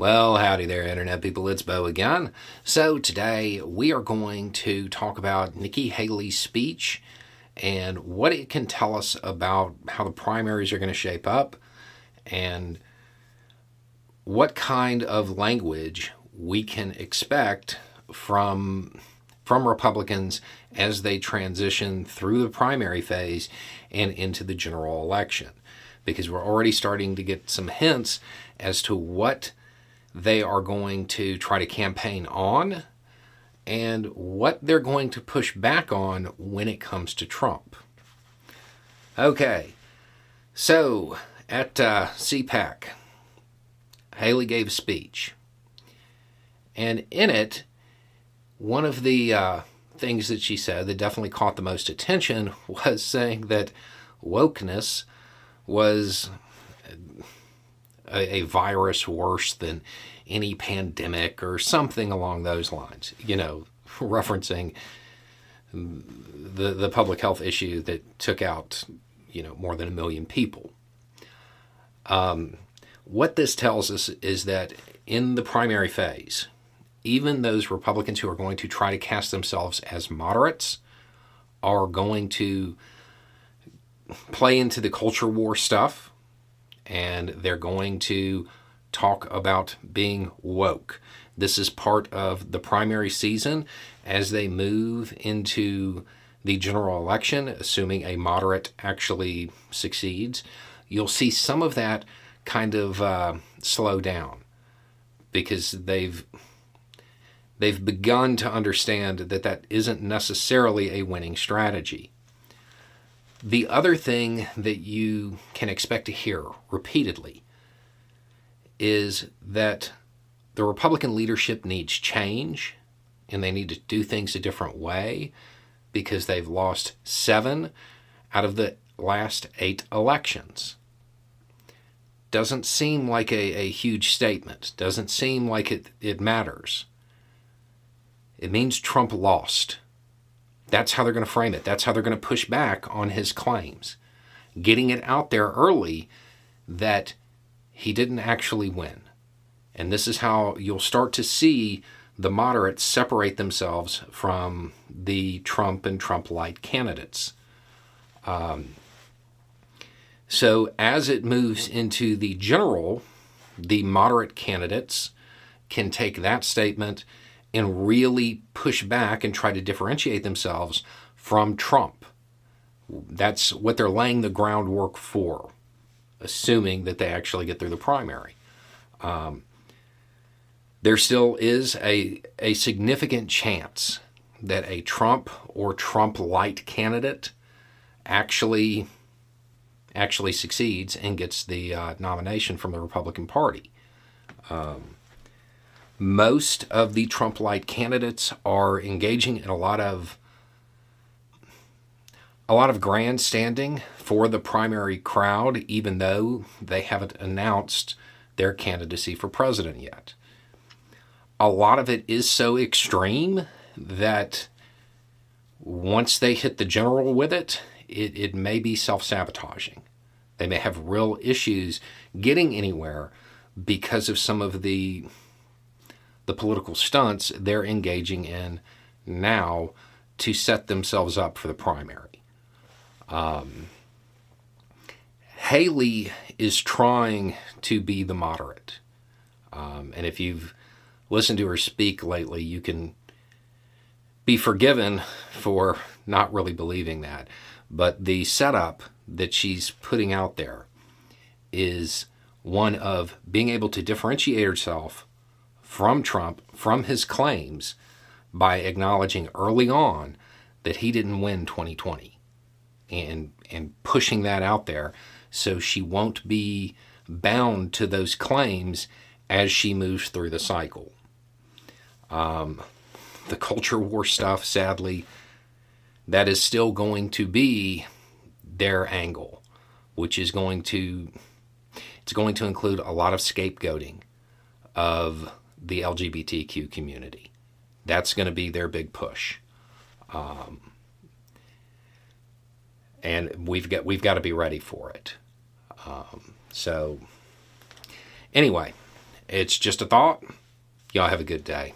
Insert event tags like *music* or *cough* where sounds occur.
Well, howdy there, Internet people. It's Bo again. So, today we are going to talk about Nikki Haley's speech and what it can tell us about how the primaries are going to shape up and what kind of language we can expect from from Republicans as they transition through the primary phase and into the general election because we're already starting to get some hints as to what they are going to try to campaign on and what they're going to push back on when it comes to Trump. Okay, so at uh, CPAC, Haley gave a speech. And in it, one of the uh, things that she said that definitely caught the most attention *laughs* was saying that wokeness was a, a virus worse than any pandemic or something along those lines, you know, *laughs* referencing the, the public health issue that took out, you know, more than a million people. Um, what this tells us is that in the primary phase, even those Republicans who are going to try to cast themselves as moderates are going to play into the culture war stuff and they're going to talk about being woke. This is part of the primary season as they move into the general election, assuming a moderate actually succeeds. You'll see some of that kind of uh, slow down because they've they've begun to understand that that isn't necessarily a winning strategy. The other thing that you can expect to hear repeatedly is that the Republican leadership needs change and they need to do things a different way because they've lost seven out of the last eight elections. Doesn't seem like a, a huge statement, doesn't seem like it, it matters. It means Trump lost. That's how they're going to frame it. That's how they're going to push back on his claims. Getting it out there early that he didn't actually win. And this is how you'll start to see the moderates separate themselves from the Trump and Trump light candidates. Um, so, as it moves into the general, the moderate candidates can take that statement and really push back and try to differentiate themselves from Trump. That's what they're laying the groundwork for, assuming that they actually get through the primary. Um, there still is a, a significant chance that a Trump or Trump light candidate actually actually succeeds and gets the uh, nomination from the Republican Party. Um, most of the Trump light candidates are engaging in a lot of a lot of grandstanding for the primary crowd, even though they haven't announced their candidacy for president yet. A lot of it is so extreme that once they hit the general with it, it, it may be self sabotaging. They may have real issues getting anywhere because of some of the the political stunts they're engaging in now to set themselves up for the primary. Um, Haley is trying to be the moderate. Um, and if you've listened to her speak lately, you can be forgiven for not really believing that. But the setup that she's putting out there is one of being able to differentiate herself from Trump, from his claims, by acknowledging early on that he didn't win 2020 and, and pushing that out there so she won't be bound to those claims as she moves through the cycle. Um, the culture war stuff, sadly, that is still going to be their angle, which is going to it's going to include a lot of scapegoating of the LGBTQ community. That's going to be their big push. Um, and we've got we've got to be ready for it. Um, so, anyway, It's just a thought. Y'all have a good day.